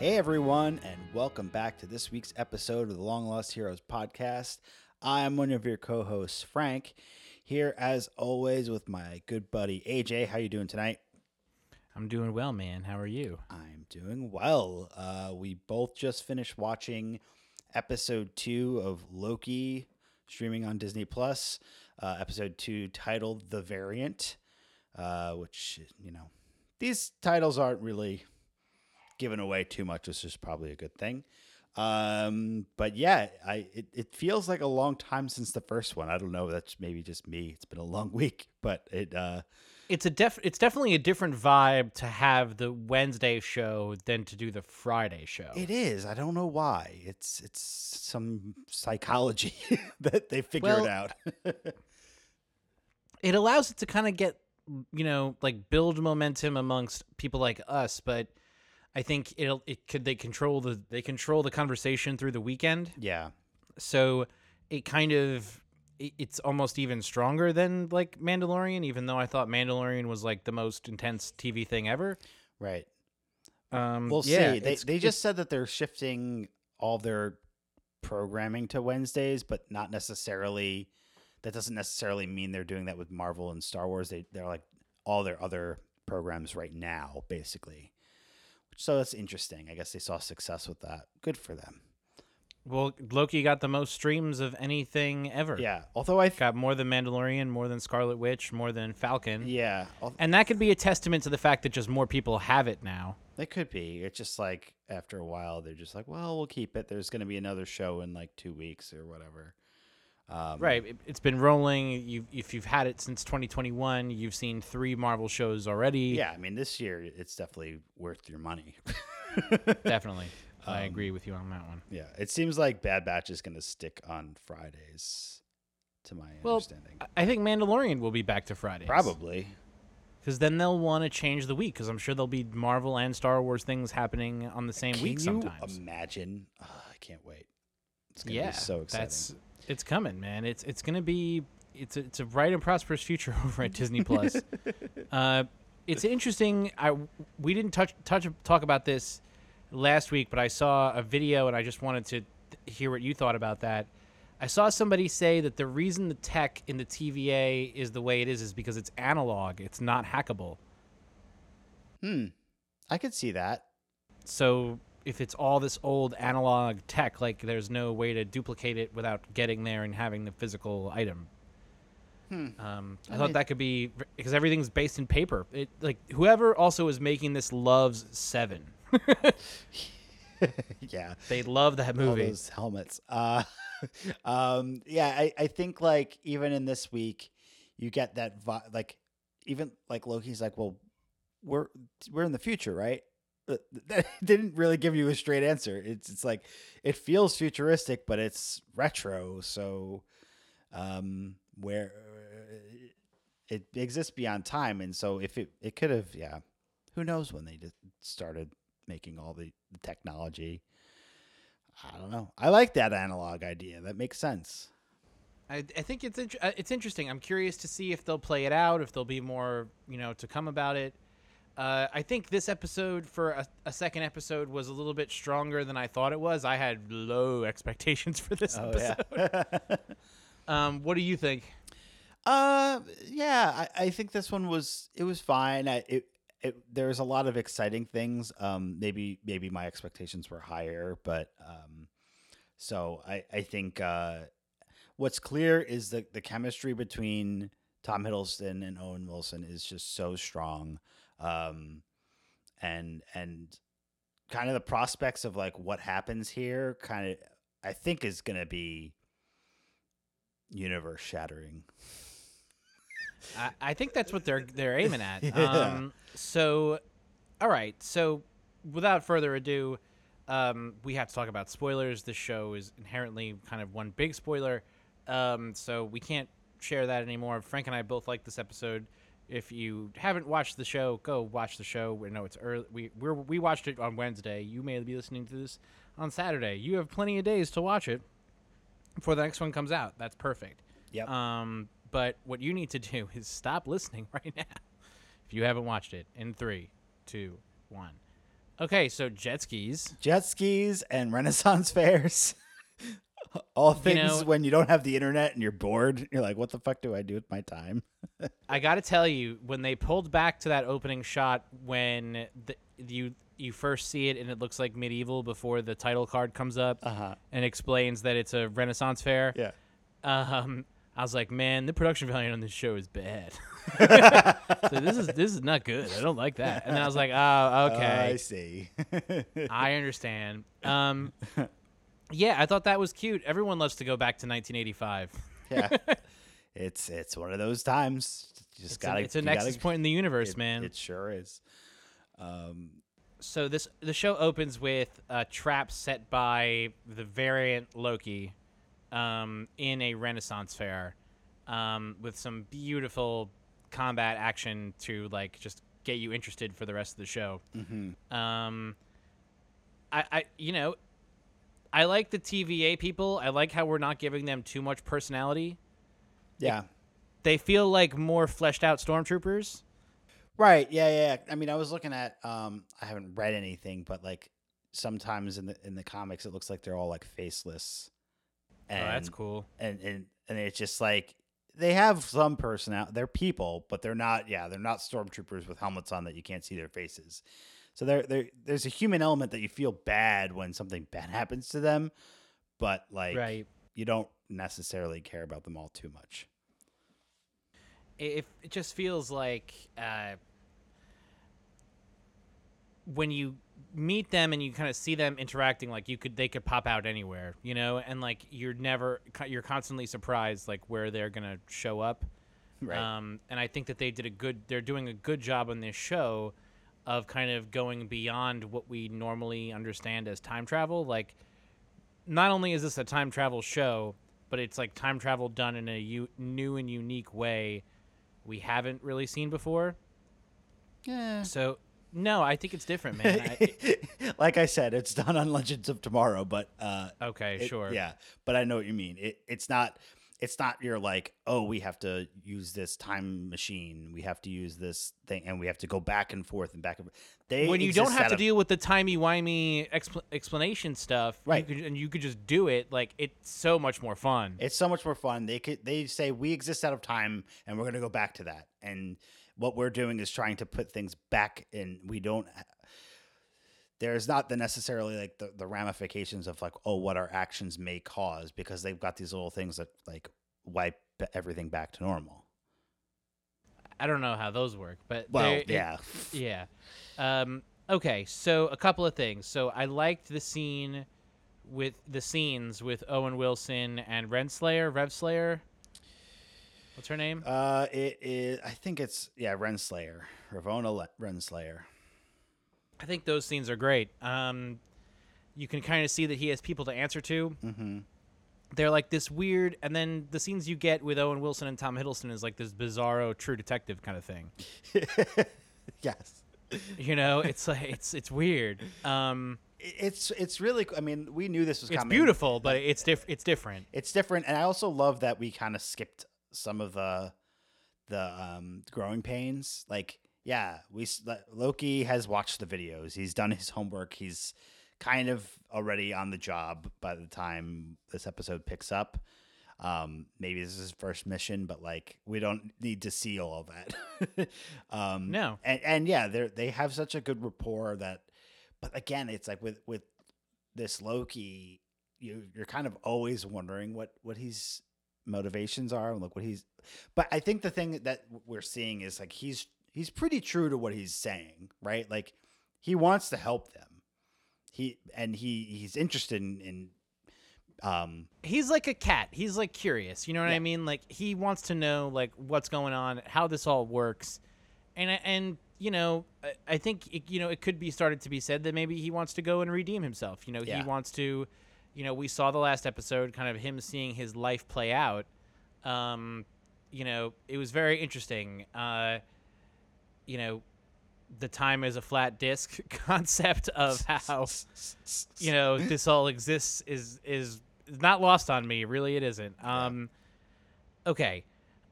Hey everyone, and welcome back to this week's episode of the Long Lost Heroes podcast. I'm one of your co-hosts, Frank, here as always with my good buddy AJ. How are you doing tonight? I'm doing well, man. How are you? I'm doing well. Uh, we both just finished watching episode two of Loki, streaming on Disney Plus. Uh, episode two titled "The Variant," uh, which you know these titles aren't really giving away too much, which is probably a good thing. Um, but yeah, I it, it feels like a long time since the first one. I don't know. That's maybe just me. It's been a long week, but it uh, It's a def. It's definitely a different vibe to have the Wednesday show than to do the Friday show. it is. I don't know why. It's it's some psychology that they figured Well, out. It allows it to kind of get, you know, like build momentum amongst people like us. But I think it'll. It could they control the they control the conversation through the weekend. yeah, So it kind of it- it's almost even stronger than like Mandalorian. Even though I thought Mandalorian was like the most intense TV thing ever. right. Um, We'll yeah, see. They they just said that they're shifting all their programming to Wednesdays, but not necessarily. That doesn't necessarily mean they're doing that with Marvel and Star Wars. They they're like all their other programs right now, basically. So that's interesting. I guess they saw success with that. Good for them. Well, Loki got the most streams of anything ever. Yeah. Although I th- Got more than Mandalorian, more than Scarlet Witch, more than Falcon. yeah, al- And that could be a testament to the fact that just more people have it now. It could be. It's just like after a while, they're just like, well, we'll keep it. There's going to be another show in like two weeks or whatever. Um, Right. It, it's been rolling. You've if you've had it since 2021, you've seen three Marvel shows already. Yeah, I mean, this year it's definitely worth your money. Definitely. I Um, agree with you on that one. yeah, it seems like Bad Batch is going to stick on Fridays, to my Well, understanding. I- I think Mandalorian will be back to Fridays. Probably. Because then they'll want to change the week. Because I'm sure there'll be Marvel and Star Wars things happening on the same Can week you sometimes. imagine? Oh, I can't wait. It's to yeah, be so exciting. That's it's coming, man. It's it's gonna be it's a, it's a bright and prosperous future over at Disney Plus. uh, it's interesting. I we didn't touch touch talk about this last week, but I saw a video and I just wanted to hear what you thought about that. I saw somebody say that the reason the tech in the TVA is the way it is is because it's analog. It's not hackable. Hmm. I could see that. So if it's all this old analog tech, like there's no way to duplicate it without getting there and having the physical item. Hmm. Um, I I thought mean- that could be because everything's based in paper. It like whoever also is making this loves Seven. yeah. They love that movie. all those helmets. Uh, um, yeah, I, I think like even in this week, you get that vi- like even like Loki's like, well, we're we're in the future, right? Uh, That didn't really give you a straight answer. It's it's like it feels futuristic, but it's retro. So, um, where it exists beyond time, and so if it it could have, yeah, who knows when they just started making all the, the technology. I don't know. I like that analog idea. That makes sense. I, I think it's uh, it's interesting. I'm curious to see if they'll play it out, if there'll be more you know to come about it. Uh, I think this episode for a, a second episode was a little bit stronger than I thought it was. I had low expectations for this episode. yeah. Um, what do you think? uh, yeah. I, I think this one was it was fine. I, it it there's a lot of exciting things. Um, maybe maybe my expectations were higher, but um, so I I think uh, what's clear is that the chemistry between Tom Hiddleston and Owen Wilson is just so strong. Um, and and kind of the prospects of like what happens here kind of I think is going to be universe shattering. I, I think that's what they're they're aiming at. Yeah. Um, so, all right. So, without further ado, um, we have to talk about spoilers. This show is inherently kind of one big spoiler, um, so we can't share that anymore. Frank and I both like this episode. If you haven't watched the show, go watch the show. We know it's early. We we're, we watched it on Wednesday. You may be listening to this on Saturday. You have plenty of days to watch it before the next one comes out. That's perfect. Yep. Um, but what you need to do is stop listening right now if you haven't watched it in three, two, one. Okay, so jet skis. jet skis and Renaissance fairs. All things know- when you don't have the internet and you're bored. You're like, what the fuck do I do with my time? I got to tell you, when they pulled back to that opening shot when the, you you first see it and it looks like medieval before the title card comes up Uh huh. and explains that it's a Renaissance fair. Yeah. Um, I was like, man, the production value on this show is bad. so this is this is not good. I don't like that. And then I was like, oh, okay. I see. I understand. Um, yeah, I thought that was cute. Everyone loves to go back to 1985. yeah. It's it's one of those times. You just It's, gotta. a, it's a nexus gotta- point in the universe, it, man. It sure is. Um, so this the show opens with a trap set by the variant Loki um, in a Renaissance fair um, with some beautiful combat action to like just get you interested for the rest of the show. mhm. Um, I, I you know I like the TVA people. I like how we're not giving them too much personality. Yeah. They feel like more fleshed out stormtroopers. Right. Yeah, yeah. yeah. I mean, I was looking at. Um, I haven't read anything, but like sometimes in the in the comics, it looks like they're all like faceless. And, oh, that's cool. And and and it's just like they have some personality. They're people, but they're not. Yeah, they're not stormtroopers with helmets on that you can't see their faces. So there, there, there's a human element that you feel bad when something bad happens to them, but like right. you don't necessarily care about them all too much. it, it just feels like uh, when you meet them and you kind of see them interacting like you could they could pop out anywhere you know and like you're never you're constantly surprised like where they're gonna show up Right. um, and i think that they did a good they're doing a good job on this show of kind of going beyond what we normally understand as time travel like not only is this a time travel show but it's like time travel done in a u- new and unique way we haven't really seen before. yeah. So no, I think it's different, man. I, like I said, it's done on Legends of Tomorrow, but uh, okay, it- sure. yeah. But I know what you mean. It, it's not. It's not your like, oh, we have to use this time machine. We have to use this thing, and we have to go back and forth and back and forth. They When you don't have to of- deal with the timey wimey expl- explanation stuff, you Right. could, and you could just do it, like it's so much more fun. It's so much more fun. They could they say we exist out of time and we're going to go back to that. And what we're doing is trying to put things back and we don't there's not the necessarily like the, the ramifications of like oh what our actions may cause because they've got these little things that like wipe everything back to normal. I don't know how those work, but Well, they're- it- yeah. yeah. Um, okay, so a couple of things. So I liked the scene with the scenes with Owen Wilson and Renslayer, Revslayer. What's her name? Uh it is I think it's yeah, Renslayer. Ravonna Le- Renslayer. I think those scenes are great. Um, you can kind of see that he has people to answer to. Mhm. They're like this weird, and then the scenes you get with Owen Wilson and Tom Hiddleston is like this bizarro True Detective kind of thing. yes. You know, it's like it's it's weird. Um, It's it's really I mean, we knew this was coming. it's beautiful, but it's diff- It's different. it's different and i also love that we kind of skipped some of the the um growing pains like yeah we loki has watched the videos. He's done his homework. He's kind of already on the job by the time this episode picks up. Um maybe this is his first mission but like we don't need to see all of that. Um No. and and yeah they they have such a good rapport that but again it's like with with this loki you you're kind of always wondering what what his motivations are and like what he's but i think the thing that we're seeing is like he's he's pretty true to what he's saying right like he wants to help them he and he he's interested in, in um He's like a cat. He's like curious. You know what Yeah. I mean? Like he wants to know like what's going on, how this all works, and and you know I, I think it, you know it could be started to be said that maybe he wants to go and redeem himself. You know Yeah. he wants to, you know we saw the last episode, kind of him seeing his life play out. Um, you know it was very interesting. Uh, you know, the time as a flat disc concept of how you know this all exists is is not lost on me. Really it isn't. Um okay.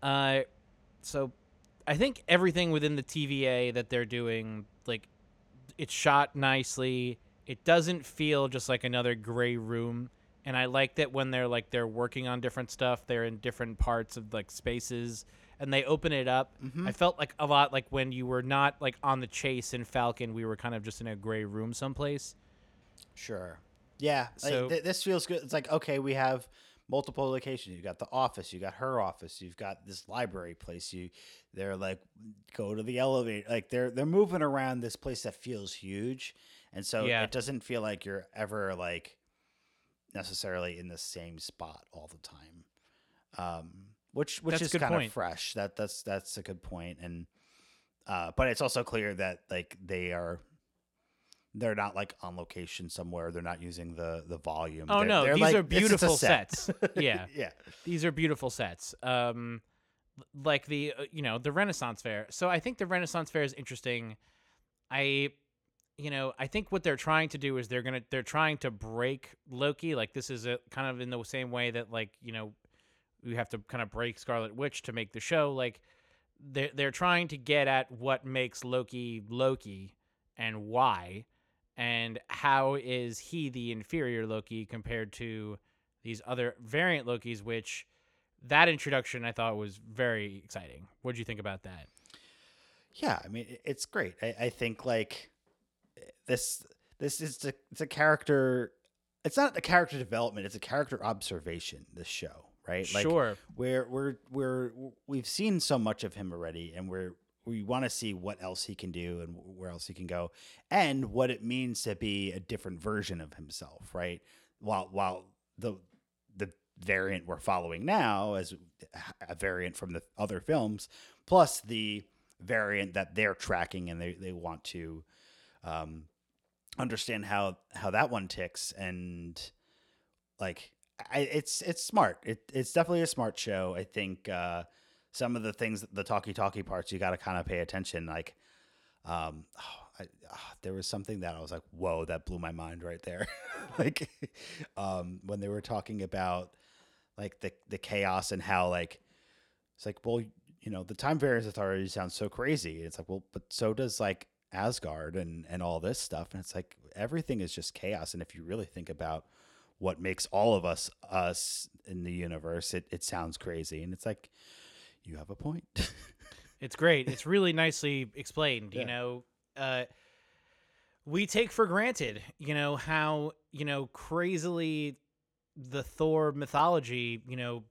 Uh so i think everything within the tva that they're doing like it's shot nicely. It doesn't feel just like another gray room. And I like that when they're like they're working on different stuff, they're in different parts of like spaces and they open it up. I felt like a lot like when you were not like on the chase in Falcon, we were kind of just in a gray room someplace. Sure. Yeah. Like, So- th- this feels good. It's like okay, we have multiple locations. You got the office. You got her office. You've got this library place. You they're like go to the elevator. Like they're they're moving around this place that feels huge, and so Yeah. it doesn't feel like you're ever like necessarily in the same spot all the time. Um, which which That's is kind of fresh. That that's that's a good point. And uh, but it's also clear that like they are they're not like on location somewhere. They're not using the the volume. Oh They're- no, they're these like- are it's just a beautiful set. sets. Yeah. yeah. These are beautiful sets. Um, like the uh, you know the Renaissance Fair. So I think the Renaissance Fair is interesting. I, you know, I think what they're trying to do is they're gonna they're trying to break Loki. Like this is a kind of in the same way that like you know we have to kind of break Scarlet Witch to make the show. Like they're they're trying to get at what makes Loki Loki and why, and how is he the inferior Loki compared to these other variant Lokis, which that introduction I thought was very exciting. What did you think about that? Yeah, I mean it's great. I, I think like this this is a, it's a character. It's not a character development. It's a character observation. This show, right? Like sure. we're we're we're we've seen so much of him already, and we're we want to see what else he can do and where else he can go, and what it means to be a different version of himself, right? While while the the variant we're following now as a variant from the other films, plus the variant that they're tracking and they, they want to um, understand how how that one ticks and like I, it's it's smart. It, it's definitely a smart show. I think uh, some of the things, the talkie talkie parts, you got to kind of pay attention. Like, um, oh, I, ah, there was something that I was like, whoa, that blew my mind right there. like, um, when they were talking about like the the chaos and how like it's like, well, you know, the time variance authority sounds so crazy. It's like, well, but so does like Asgard and and all this stuff. And it's like everything is just chaos. And if you really think about what makes all of us us in the universe, it, it sounds crazy. And it's like, you have a point. It's great. It's really nicely explained. Yeah. You know, uh, we take for granted, you know, how you know crazily the Thor mythology. You know,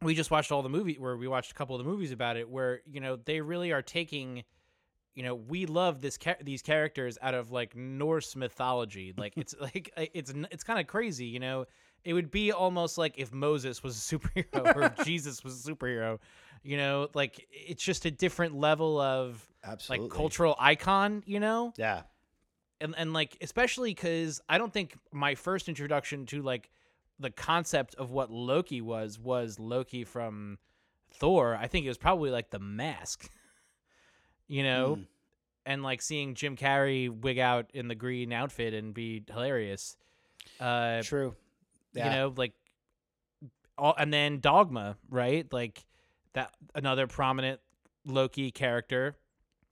we just watched all the movie where we watched a couple of the movies about it, where you know they really are taking. You know, we love this cha- these characters out of like Norse mythology. Like it's like it's it's kind of crazy. You know, it would be almost like if Moses was a superhero or if Jesus was a superhero. You know, like it's just a different level of Absolutely. like cultural icon. You know, Yeah. and and like especially because I don't think my first introduction to like the concept of what Loki was was Loki from Thor. I think it was probably like the mask. you know, Mm. and like seeing Jim Carrey wig out in the green outfit and be hilarious. Uh, True. Yeah. you know, like all, and then Dogma, right? Like that another prominent Loki character.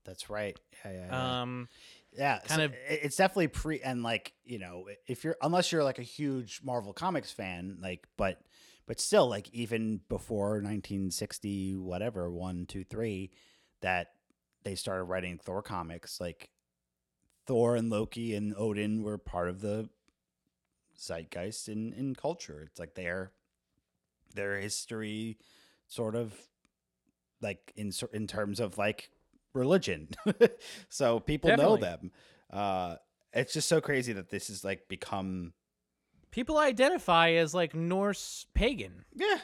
That's right. Yeah. Yeah. yeah. Um, yeah kind so of- it's definitely pre and like you know if you're unless you're like a huge marvel comics fan like but but still like even before 1960 whatever one two three that they started writing thor comics like thor and loki and odin were part of the zeitgeist in in culture. It's like their their history sort of like in in terms of like religion. So people know them. Uh it's just so crazy that this has like become people identify as like Norse pagan. yeah.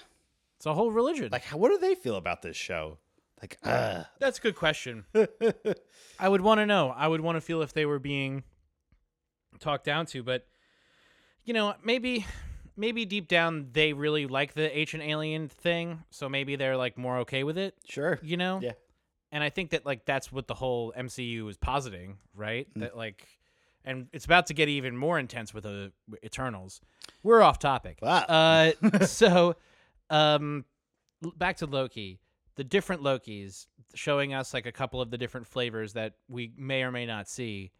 It's a whole religion. like how, what do they feel about this show like uh That's a good question. I would want to know. I would want to feel if they were being talked down to, but you know, maybe maybe deep down they really like the ancient alien thing, so maybe they're like more okay with it, sure you know? Yeah. And I think that like that's what the whole MCU is positing, right? Mm. That like and it's about to get even more intense with the Eternals. We're off topic. Wow. Uh so um back to Loki. The different Lokis showing us like a couple of the different flavors that we may or may not see.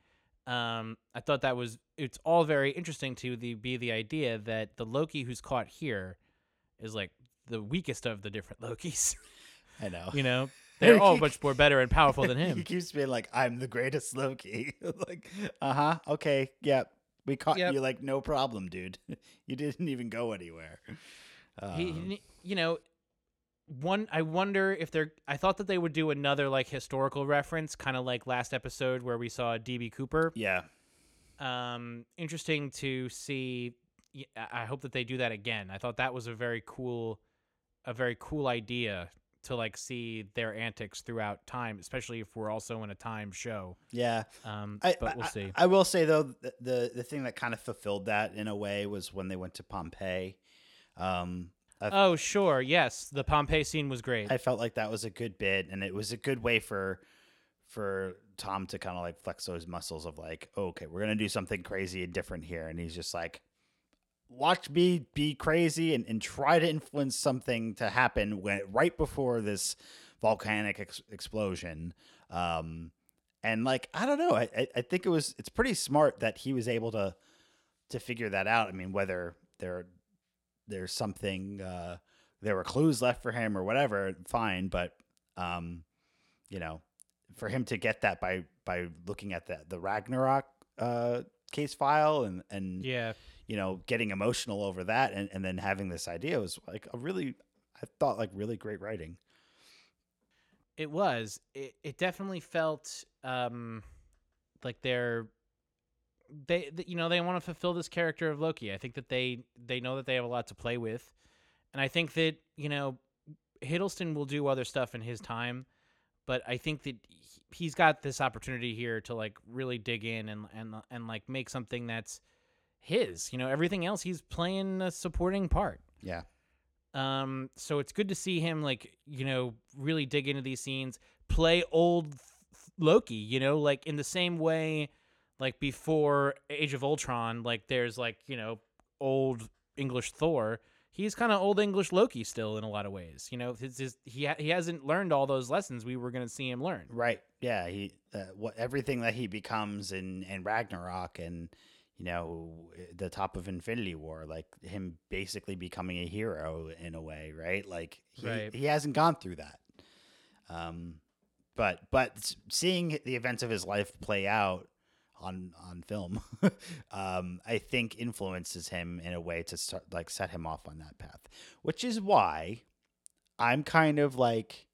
Um, I thought that was it's all very interesting to the be the idea that the Loki who's caught here is like the weakest of the different Lokis. I know. you know, they're all much more better and powerful than him. he keeps being like, "I'm the greatest Loki." like, uh huh. Okay. Yep. We caught Yep. you. Like, no problem, dude. you didn't even go anywhere. he, Um, he- you know one i wonder if they're i thought that they would do another like historical reference kind of like last episode where we saw db cooper yeah. um interesting to see I hope that they do that again i thought that was a very cool a very cool idea to like see their antics throughout time especially if we're also in a time show Yeah. um I, but we'll see I will say though, the, the the thing that kind of fulfilled that in a way was when they went to Pompeii. Um, I, oh sure yes the pompeii scene was great I felt like that was a good bit, and it was a good way for for Tom to kind of like flex those muscles of like, okay, we're gonna do something crazy and different here, and he's just like, watch me be crazy and, and try to influence something to happen when right before this volcanic ex- explosion. Um, and like I don't know, I, I I think it was it's pretty smart that he was able to to figure that out. I mean, whether there there's something uh, there were clues left for him or whatever, fine. But um, you know, for him to get that by by looking at the the Ragnarok uh, case file and and yeah you know getting emotional over that and, and then having this idea was like a really I thought like really great writing. It was. It, it definitely felt um, like they're they th- you know they want to fulfill this character of Loki. I think that they they know that they have a lot to play with, and I think that you know Hiddleston will do other stuff in his time, but I think that he- he's got this opportunity here to like really dig in and and and like make something that's his. You know, everything else he's playing a supporting part. Yeah. Um, so it's good to see him like you know really dig into these scenes, play old th- Loki. You know, like in the same way, like before Age of Ultron, like there's like you know old English Thor. He's kind of old English Loki still in a lot of ways. You know, his, his, he ha- he hasn't learned all those lessons we were gonna see him learn. Right. Yeah. He uh, what everything that he becomes in in Ragnarok and you know the top of Infinity War, like him basically becoming a hero in a way, right? Like he Right. he hasn't gone through that. Um, but but seeing the events of his life play out on on film, um, I think influences him in a way to start like set him off on that path, which is why I'm kind of like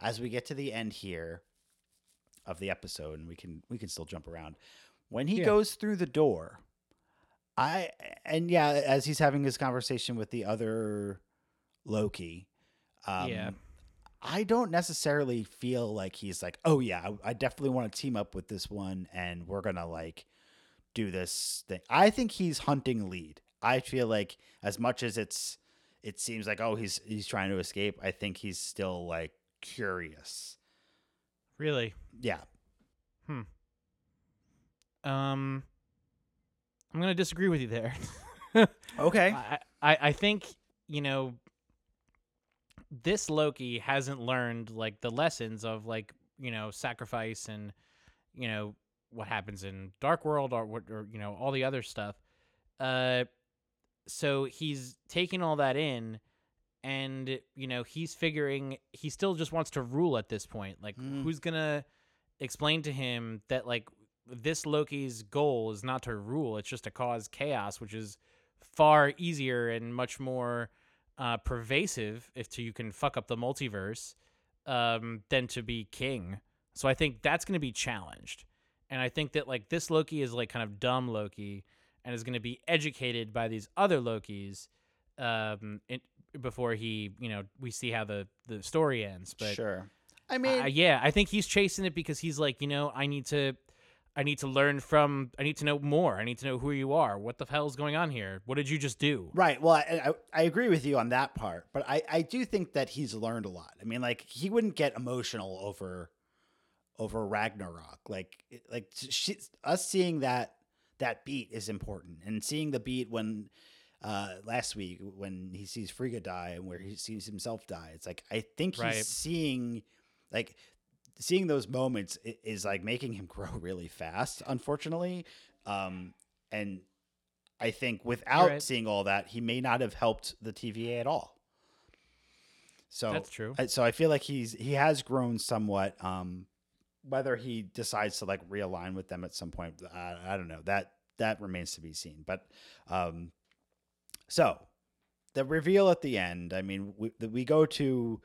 as we get to the end here of the episode, and we can we can still jump around. When he Yeah. goes through the door, I and yeah, as he's having his conversation with the other Loki, um, Yeah. I don't necessarily feel like he's like, oh yeah, I, I definitely want to team up with this one, and we're gonna like do this thing. I think he's hunting lead. I feel like as much as it's it seems like oh he's he's trying to escape, I think he's still like curious. Really. Yeah. Hmm. Um, I'm gonna disagree with you there. Okay. I, I I think you know this Loki hasn't learned like the lessons of like you know sacrifice and you know what happens in Dark World or what or you know all the other stuff. Uh, so he's taking all that in, and you know he's figuring he still just wants to rule at this point. Like Mm. who's gonna explain to him that like this Loki's goal is not to rule; it's just to cause chaos, which is far easier and much more uh, pervasive if to, you can fuck up the multiverse um, than to be king. So I think that's going to be challenged, and I think that like this Loki is like kind of dumb Loki and is going to be educated by these other Lokis um, in, before he you know we see how the the story ends. But sure. I mean, uh, yeah, I think he's chasing it because he's like, you know, I need to, I need to learn from, I need to know more. I need to know who you are. What the hell is going on here? What did you just do? Right. Well, I, I I agree with you on that part, but I I do think that he's learned a lot. I mean, like he wouldn't get emotional over over Ragnarok. Like like she, us seeing that that beat is important, and seeing the beat when uh last week when he sees Frigga die and where he sees himself die. It's like I think he's Right. seeing like seeing those moments is like making him grow really fast, unfortunately. Um, and I think without right. seeing all that, he may not have helped the TVA at all. So That's true. So I feel like he's he has grown somewhat. Um, whether he decides to like realign with them at some point, I, I don't know. That that remains to be seen. But um, so the reveal at the end. I mean, we we go to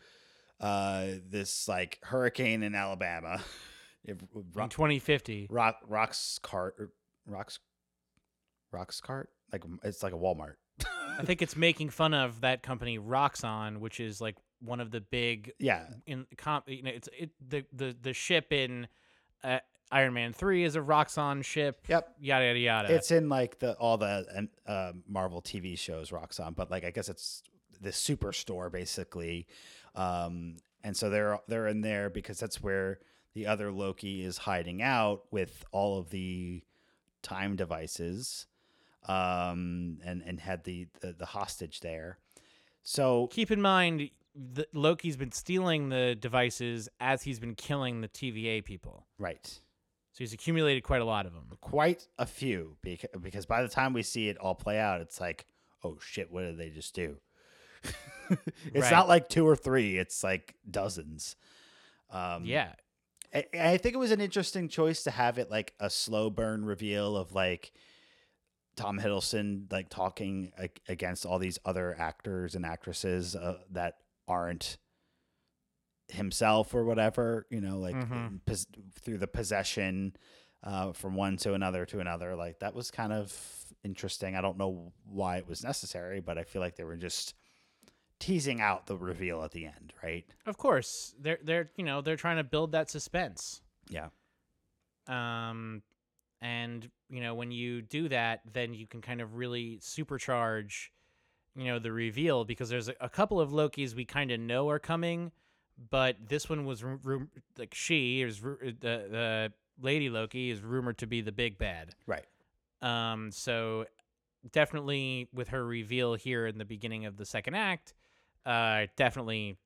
uh this like hurricane in Alabama. If- In 2050. rock Roxxcart or rocks Roxxcart like it's like a Walmart. I think it's making fun of that company Roxxon, which is like one of the big yeah, in comp. You know, it's it the the the ship in uh, Iron Man three is a Roxxon ship. Yep. Yada yada yada. It's in like the all the uh, Marvel TV shows Roxxon, but like I guess it's the superstore basically, um, and so they're they're in there because that's where the other Loki is hiding out with all of the time devices, um, and and had the the, the hostage there. So Keep in mind, the, Loki's been stealing the devices as he's been killing the TVA people. right, So he's accumulated quite a lot of them. quite a few because because by the time we see it all play out, it's like, oh shit, what did they just do? it's Right. not like two or three; it's like dozens. Um, yeah. I, I think it was an interesting choice to have it like a slow burn reveal of like Tom Hiddleston like talking ag- against all these other actors and actresses uh, that aren't himself or whatever, you know, like Mhm. pos- through the possession uh, from one to another to another. Like that was kind of interesting. I don't know why it was necessary, but I feel like they were just teasing out the reveal at the end, right? Of course, they're they're you know they're trying to build that suspense. Yeah. Um, and you know when you do that, then you can kind of really supercharge, you know, the reveal because there's a, a couple of Lokis we kind of know are coming, but this one was ru- ru- like she is ru- uh, the the Lady Loki is rumored to be the big bad. Right. Um, so definitely with her reveal here in the beginning of the second act, uh, definitely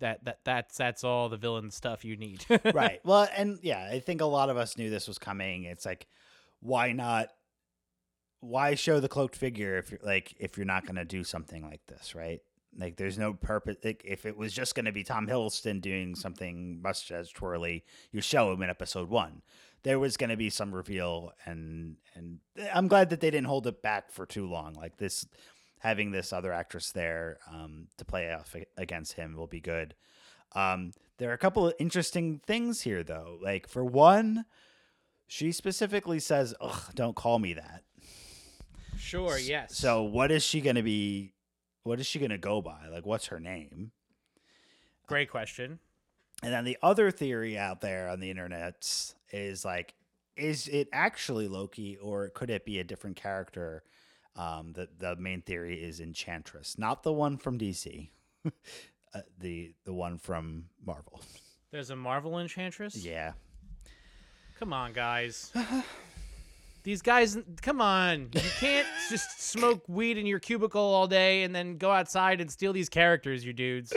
that that that's that's all the villain stuff you need. right. Well, and yeah, I think a lot of us knew this was coming. It's like, why not? Why show the cloaked figure if you're like if you're not going to do something like this, right? Like, there's no purpose. Like, if it was just going to be Tom Hiddleston doing something mustache twirly, you show him in episode one. There was going to be some reveal, and and I'm glad that they didn't hold it back for too long. Like this, having this other actress there um, to play off against him will be good. Um, there are a couple of interesting things here, though. Like for one, she specifically says, "Ugh, don't call me that." sure, yes. So what is she going to be? What is she going to go by? Like, what's her name? great question. And then the other theory out there on the internet is like, is it actually Loki or could it be a different character? Um, the the main theory is Enchantress, not the one from DC, uh, the the one from Marvel. There's a Marvel Enchantress. Yeah, Come on, guys. These guys, come on. You can't just smoke weed in your cubicle all day and then go outside and steal these characters, you dudes.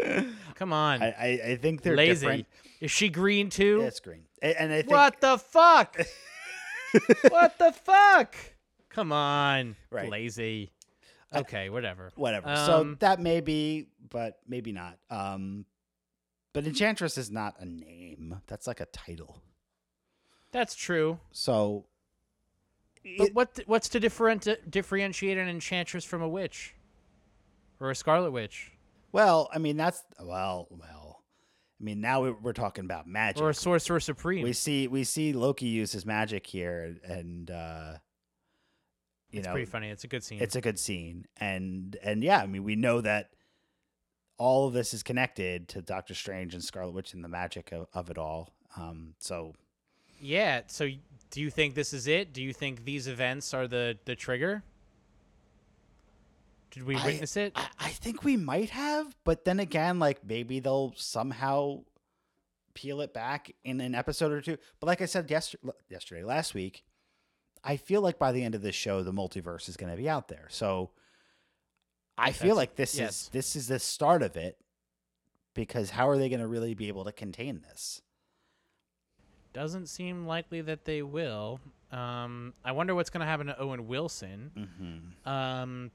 Come on. I I, I think they're Lazy. different. Is she green too? It's green, A- and I think What the fuck? what the fuck? Come on. Right. Lazy. Okay, whatever. whatever. so Um, that may be, but maybe not. Um, but Enchantress is not a name. That's like a title. That's true. So, But it- what what's to different, differentiate an enchantress from a witch? Or a scarlet witch? well, I mean, that's well, well. I mean, now we- we're talking about magic. Or a sorcerer supreme? we see we see Loki use his magic here, and uh, you it's know, pretty funny. It's a good scene. it's a good scene, and and yeah, I mean, we know that all of this is connected to Doctor Strange and Scarlet Witch and the magic of, of it all. Um, so Yeah. So, do you think this is it? Do you think these events are the the trigger? Did we I- witness it? I, I think we might have, but then again, like maybe they'll somehow peel it back in an episode or two. But like I said yesterday, yesterday last week, I feel like by the end of this show, the multiverse is going to be out there. So I feel That's- like this yes. is this is the start of it. Because how are they going to really be able to contain this? doesn't seem likely that they will. Um, I wonder what's going to happen to Owen Wilson. Mm-hmm. Um,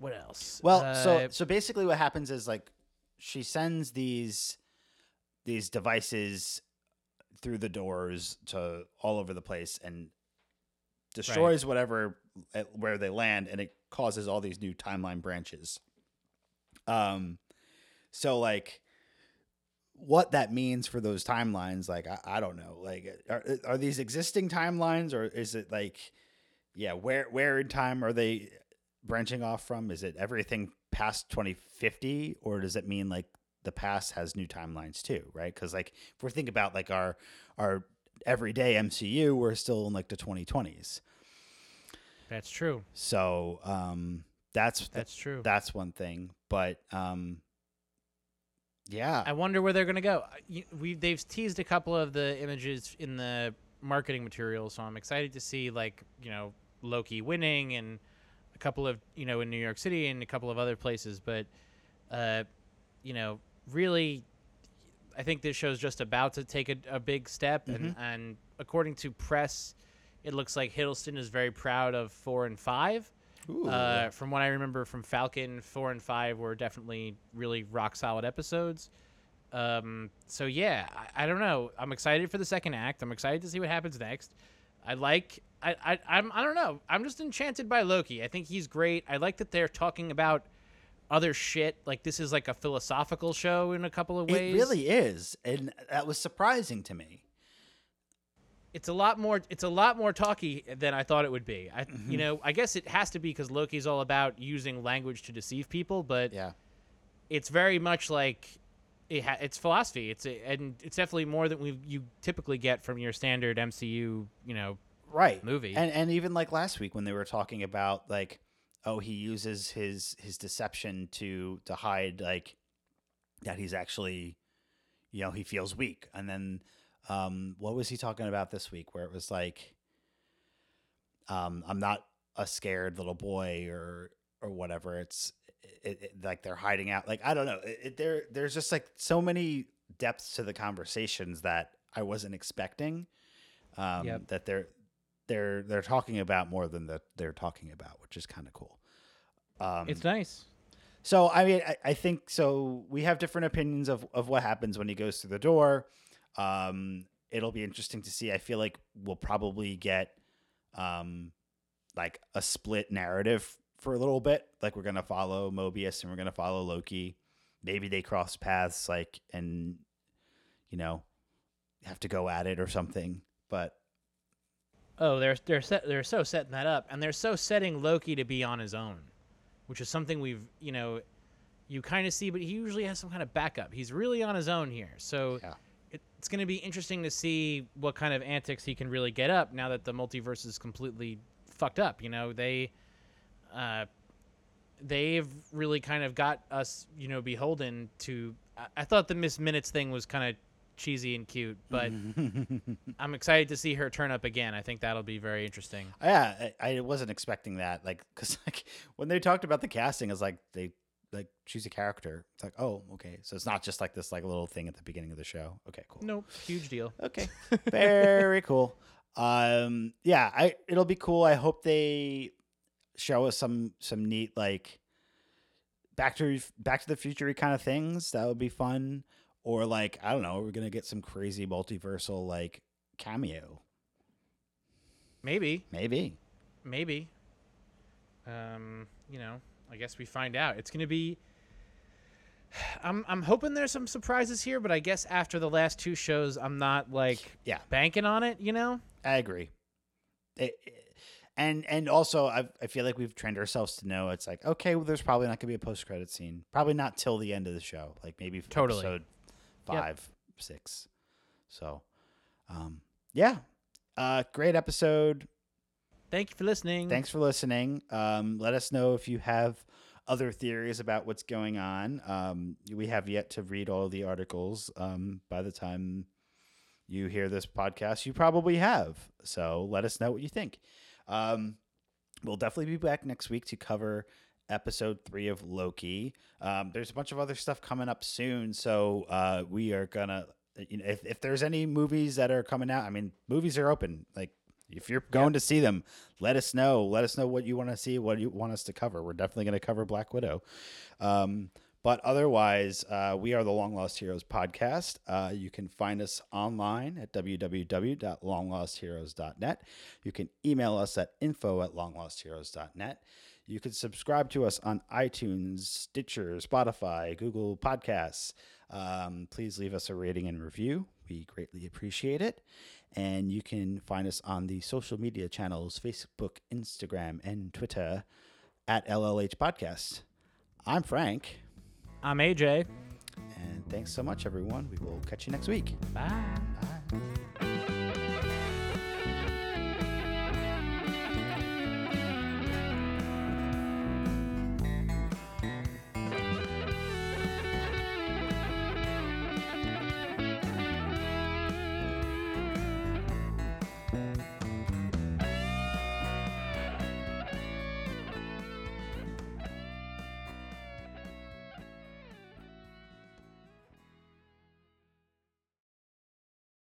what else? Well, so Uh, so basically, what happens is like she sends these these devices through the doors to all over the place and destroys whatever at where they land, and it causes all these new timeline branches. Um, so like. What that means for those timelines, like I, I don't know. Like, are are these existing timelines, or is it like, yeah, where where in time are they branching off from? Is it everything past 2050 or does it mean like the past has new timelines too, right? Cuz like if we're thinking about like our our everyday MCU, we're still in like the 2020s. that's true. So, um that's That's true. that's one thing, but um yeah. I wonder where they're going to go. We they've teased a couple of the images in the marketing materials, so I'm excited to see like you know Loki winning and a couple of you know in New York City and a couple of other places. But uh, you know, really, I think this show's just about to take a, a big step, and and according to press, it looks like Hiddleston is very proud of four and five. Ooh. Uh, from what I remember from Falcon, four and five were definitely really rock solid episodes. Um, so yeah, I, I don't know. I'm excited for the second act. I'm excited to see what happens next. I like. I, I I'm I don't know. I'm just enchanted by Loki. I think he's great. I like that they're talking about other shit. Like this is like a philosophical show in a couple of ways. it really is. And that was surprising to me. it's a lot more it's a lot more talky than I thought it would be. I Mm-hmm. you know, I guess it has to be cuz Loki's all about using language to deceive people, but Yeah. it's very much like it ha- it's philosophy. It's a, and it's definitely more than we you typically get from your standard MCU, you know, right movie. and and even like last week when they were talking about like oh he uses his his deception to to hide like that he's actually you know he feels weak. And then um what was he talking about this week where it was like um i'm not a scared little boy or or whatever. It's it, it, like they're hiding out. Like i don't know. It, it, there there's just like so many depths to the conversations that i wasn't expecting um Yep. that they're they're they're talking about more than that they're talking about which is kind of cool um it's nice. so I mean, I, I think so. We have different opinions of of what happens when he goes through the door. Um, it'll be interesting to see. I feel like we'll probably get um, like a split narrative for a little bit. Like we're gonna follow Mobius and we're gonna follow Loki. Maybe they cross paths, like and you know have to go at it or something. But Oh, they're they're set, they're so setting that up, and they're so setting Loki to be on his own, which is something we've you know, you kind of see, but he usually has some kind of backup. He's really on his own here, so Yeah. it, it's going to be interesting to see what kind of antics he can really get up now that the multiverse is completely fucked up. You know, they, uh, they've really kind of got us, you know, beholden to. I, I thought the Miss Minutes thing was kind of cheesy and cute, but I'm excited to see her turn up again. I think that'll be very interesting. Yeah, I, I wasn't expecting that. Like, cause like when they talked about the casting, it's like they like she's a character. It's like, oh, okay, so it's not just like this like little thing at the beginning of the show. Okay, cool. Nope, huge deal. Okay, very cool. Um, yeah, I it'll be cool. I hope they show us some some neat like back to back to the future kind of things. That would be fun. Or like I don't know, we're gonna get some crazy multiversal like cameo. Maybe, Maybe. maybe. Um, you know, I guess we find out. It's gonna be. I'm I'm hoping there's some surprises here, but I guess after the last two shows, I'm not like Yeah. banking on it. You know. I agree. It, and and also I I feel like we've trained ourselves to know it's like okay, well, there's probably not gonna be a post credit scene. Probably not till the end of the show. Like maybe Totally. episode Yep. five, six. So, um, yeah, uh, great episode. Thank you for listening. Thanks for listening. Um, let us know if you have other theories about what's going on. Um, we have yet to read all the articles. Um, by the time you hear this podcast, you probably have. So let us know what you think. Um, we'll definitely be back next week to cover episode three of Loki. Um, there's a bunch of other stuff coming up soon, so uh, we are gonna you know, if if there's any movies that are coming out, I mean, movies are open. Like if you're going to see them, let us know. Let us know what you want to see, what you want us to cover. We're definitely going to cover Black Widow. Um, but otherwise, uh, we are the Long Lost Heroes podcast. Uh, you can find us online at www.longlostheroes.net. You can email us at info at longlostheroes.net. You can subscribe to us on iTunes, Stitcher, Spotify, Google Podcasts. Um, please leave us a rating and review. We greatly appreciate it. And you can find us on the social media channels Facebook, Instagram, and Twitter at LLH Podcast. I'm Frank. I'm AJ. And thanks so much, everyone. We will catch you next week. Bye. Bye.